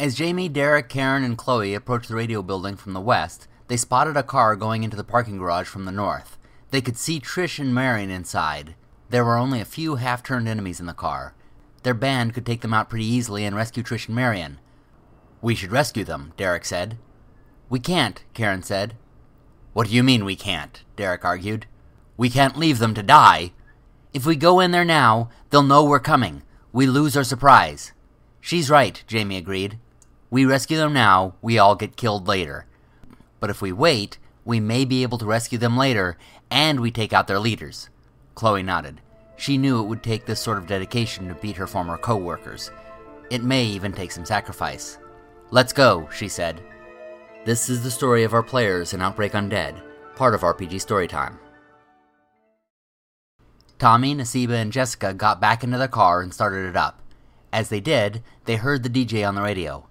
As Jamie, Derek, Karen, and Chloe approached the radio building from the west, they spotted a car going into the parking garage from the north. They could see Trish and Marion inside. There were only a few half turned enemies in the car. Their band could take them out pretty easily and rescue Trish and Marion. We should rescue them, Derek said. We can't, Karen said. What do you mean we can't? Derek argued. We can't leave them to die. If we go in there now, they'll know we're coming. We lose our surprise. She's right, Jamie agreed. We rescue them now, we all get killed later. But if we wait, we may be able to rescue them later, and we take out their leaders. Chloe nodded. She knew it would take this sort of dedication to beat her former co workers. It may even take some sacrifice. Let's go, she said. This is the story of our players in Outbreak Undead, part of RPG Storytime. Tommy, Nasiba, and Jessica got back into the car and started it up. As they did, they heard the DJ on the radio.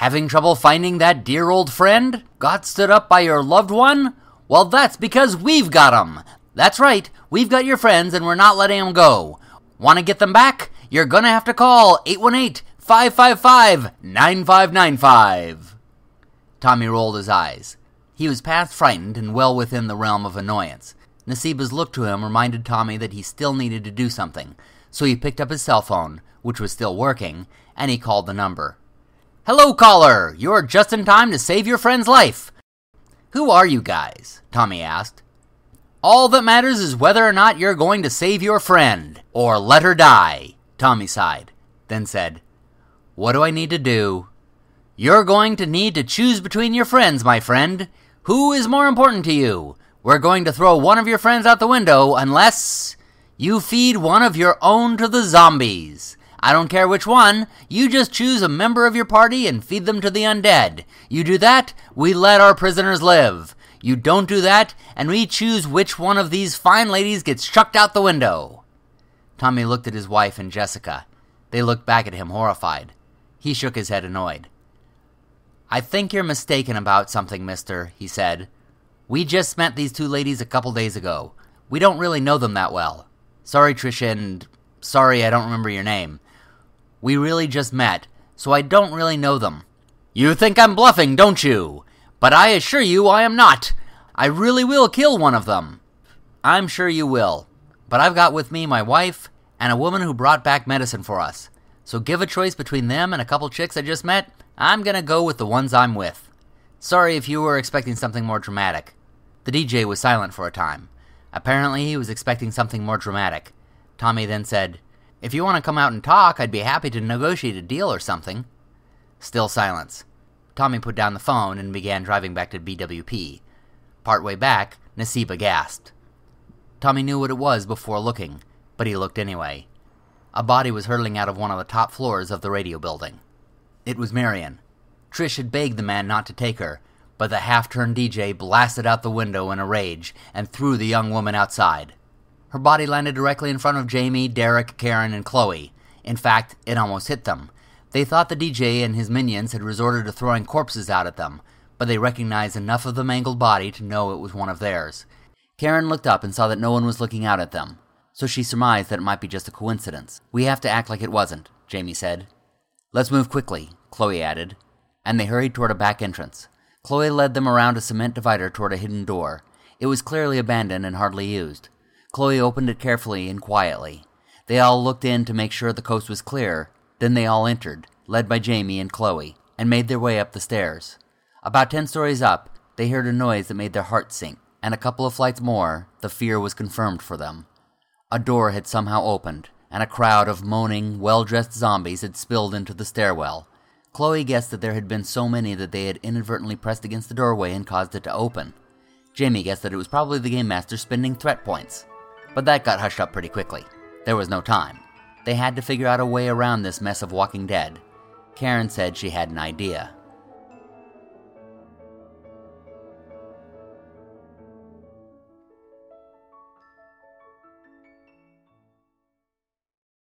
Having trouble finding that dear old friend? Got stood up by your loved one? Well, that's because we've got 'em. That's right, we've got your friends and we're not letting 'em go. Want to get them back? You're gonna have to call 818 555 9595. Tommy rolled his eyes. He was past frightened and well within the realm of annoyance. Nasiba's look to him reminded Tommy that he still needed to do something, so he picked up his cell phone, which was still working, and he called the number. Hello, caller! You're just in time to save your friend's life. Who are you guys? Tommy asked. All that matters is whether or not you're going to save your friend, or let her die, Tommy sighed, then said, What do I need to do? You're going to need to choose between your friends, my friend. Who is more important to you? We're going to throw one of your friends out the window unless you feed one of your own to the zombies. I don't care which one. You just choose a member of your party and feed them to the undead. You do that, we let our prisoners live. You don't do that, and we choose which one of these fine ladies gets chucked out the window. Tommy looked at his wife and Jessica. They looked back at him horrified. He shook his head annoyed. I think you're mistaken about something, mister, he said. We just met these two ladies a couple days ago. We don't really know them that well. Sorry, Trish, and sorry I don't remember your name. We really just met, so I don't really know them. You think I'm bluffing, don't you? But I assure you I am not. I really will kill one of them. I'm sure you will. But I've got with me my wife and a woman who brought back medicine for us. So give a choice between them and a couple chicks I just met. I'm gonna go with the ones I'm with. Sorry if you were expecting something more dramatic. The DJ was silent for a time. Apparently, he was expecting something more dramatic. Tommy then said, If you want to come out and talk, I'd be happy to negotiate a deal or something. Still silence. Tommy put down the phone and began driving back to BWP. Partway back, Nasiba gasped. Tommy knew what it was before looking, but he looked anyway. A body was hurtling out of one of the top floors of the radio building. It was Marion. Trish had begged the man not to take her, but the half turned DJ blasted out the window in a rage and threw the young woman outside. Her body landed directly in front of Jamie, Derek, Karen, and Chloe. In fact, it almost hit them. They thought the DJ and his minions had resorted to throwing corpses out at them, but they recognized enough of the mangled body to know it was one of theirs. Karen looked up and saw that no one was looking out at them, so she surmised that it might be just a coincidence. We have to act like it wasn't, Jamie said. Let's move quickly, Chloe added, and they hurried toward a back entrance. Chloe led them around a cement divider toward a hidden door. It was clearly abandoned and hardly used. Chloe opened it carefully and quietly. They all looked in to make sure the coast was clear. Then they all entered, led by Jamie and Chloe, and made their way up the stairs. About ten stories up, they heard a noise that made their hearts sink, and a couple of flights more, the fear was confirmed for them. A door had somehow opened, and a crowd of moaning, well dressed zombies had spilled into the stairwell. Chloe guessed that there had been so many that they had inadvertently pressed against the doorway and caused it to open. Jamie guessed that it was probably the game master spending threat points. But that got hushed up pretty quickly. There was no time. They had to figure out a way around this mess of Walking Dead. Karen said she had an idea.